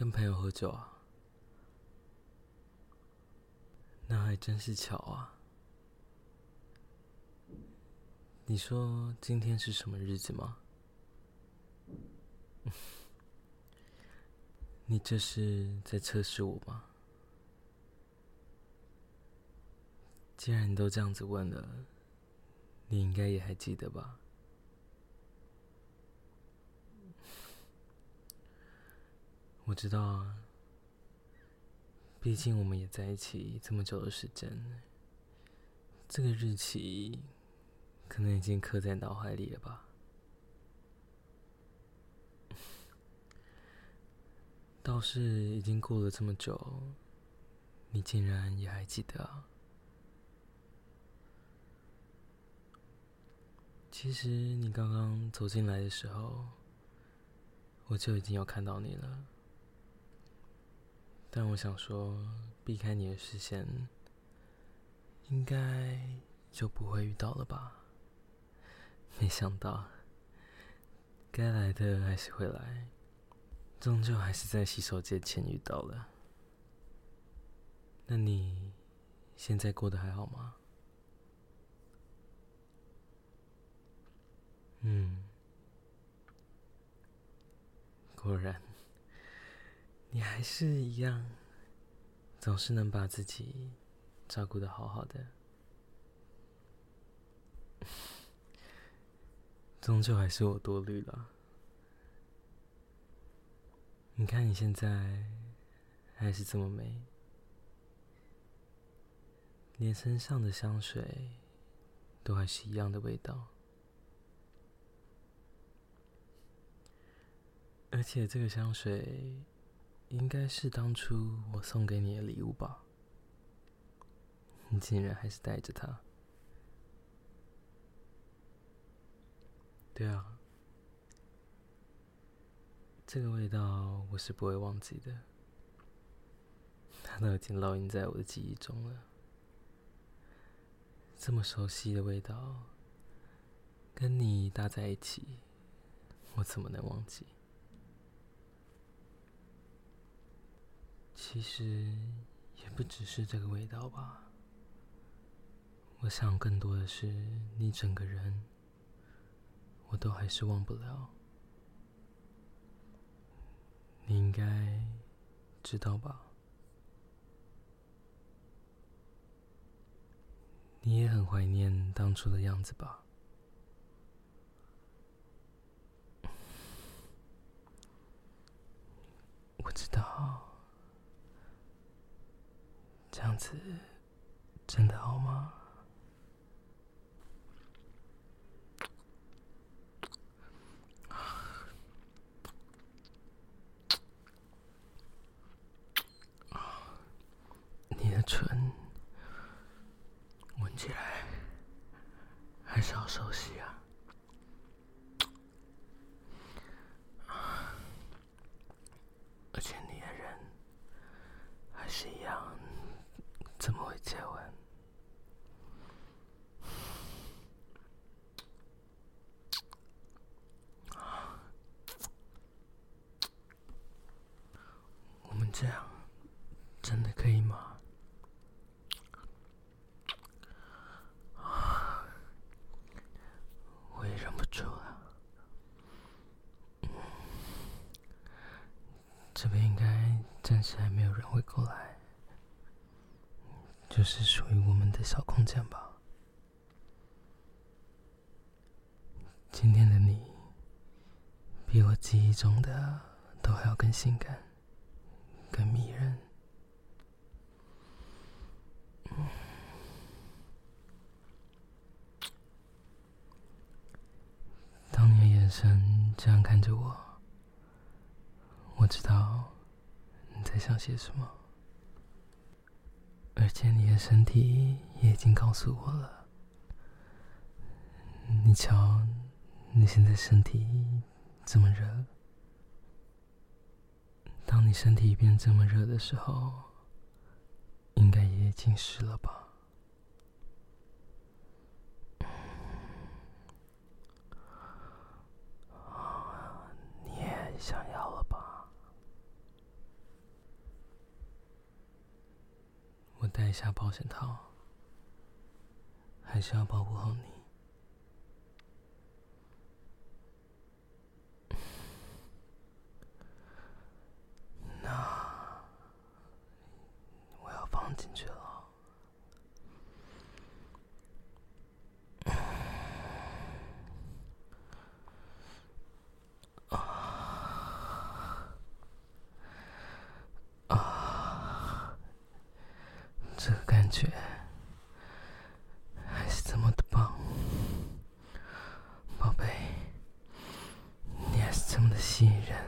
跟朋友喝酒啊？那还真是巧啊！你说今天是什么日子吗？你这是在测试我吗？既然你都这样子问了，你应该也还记得吧？我知道啊，毕竟我们也在一起这么久的时间，这个日期可能已经刻在脑海里了吧。倒是已经过了这么久，你竟然也还记得啊？其实你刚刚走进来的时候，我就已经有看到你了。但我想说，避开你的视线，应该就不会遇到了吧？没想到，该来的还是会来，终究还是在洗手间前遇到了。那你现在过得还好吗？嗯，果然。你还是一样，总是能把自己照顾得好好的，终究还是我多虑了。你看你现在还是这么美，连身上的香水都还是一样的味道，而且这个香水。应该是当初我送给你的礼物吧？你竟然还是带着它？对啊，这个味道我是不会忘记的，它都已经烙印在我的记忆中了。这么熟悉的味道，跟你搭在一起，我怎么能忘记？其实也不只是这个味道吧，我想更多的是你整个人，我都还是忘不了。你应该知道吧？你也很怀念当初的样子吧？我知道。这样子真的好吗？你的唇闻起来还是好熟悉我们。这样真的可以吗？我也忍不住了。这边应该暂时还没有人会过来，就是属于我们的小空间吧。今天的你，比我记忆中的都还要更性感，更迷人。当你的眼神这样看着我，我知道你在想些什么，而且你的身体也已经告诉我了。你瞧，你现在身体这么热，当你身体变这么热的时候，应该也近视了吧？你也想要了吧？我带一下保险套，还是要保护好你。进去了。啊啊！这个感觉还是这么的棒，宝贝，你还是这么的吸引人。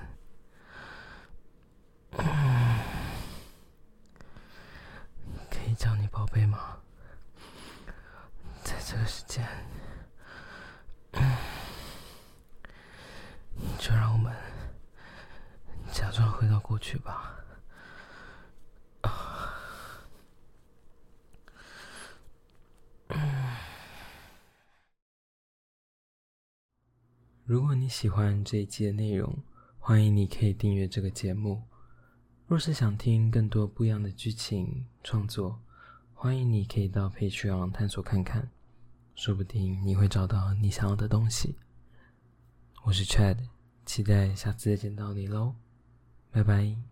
叫你宝贝吗？在这个时间，就让我们假装回到过去吧。如果你喜欢这一期的内容，欢迎你可以订阅这个节目。若是想听更多不一样的剧情创作，欢迎你可以到 Patreon 探索看看，说不定你会找到你想要的东西。我是 Chad，期待下次再见到你喽，拜拜。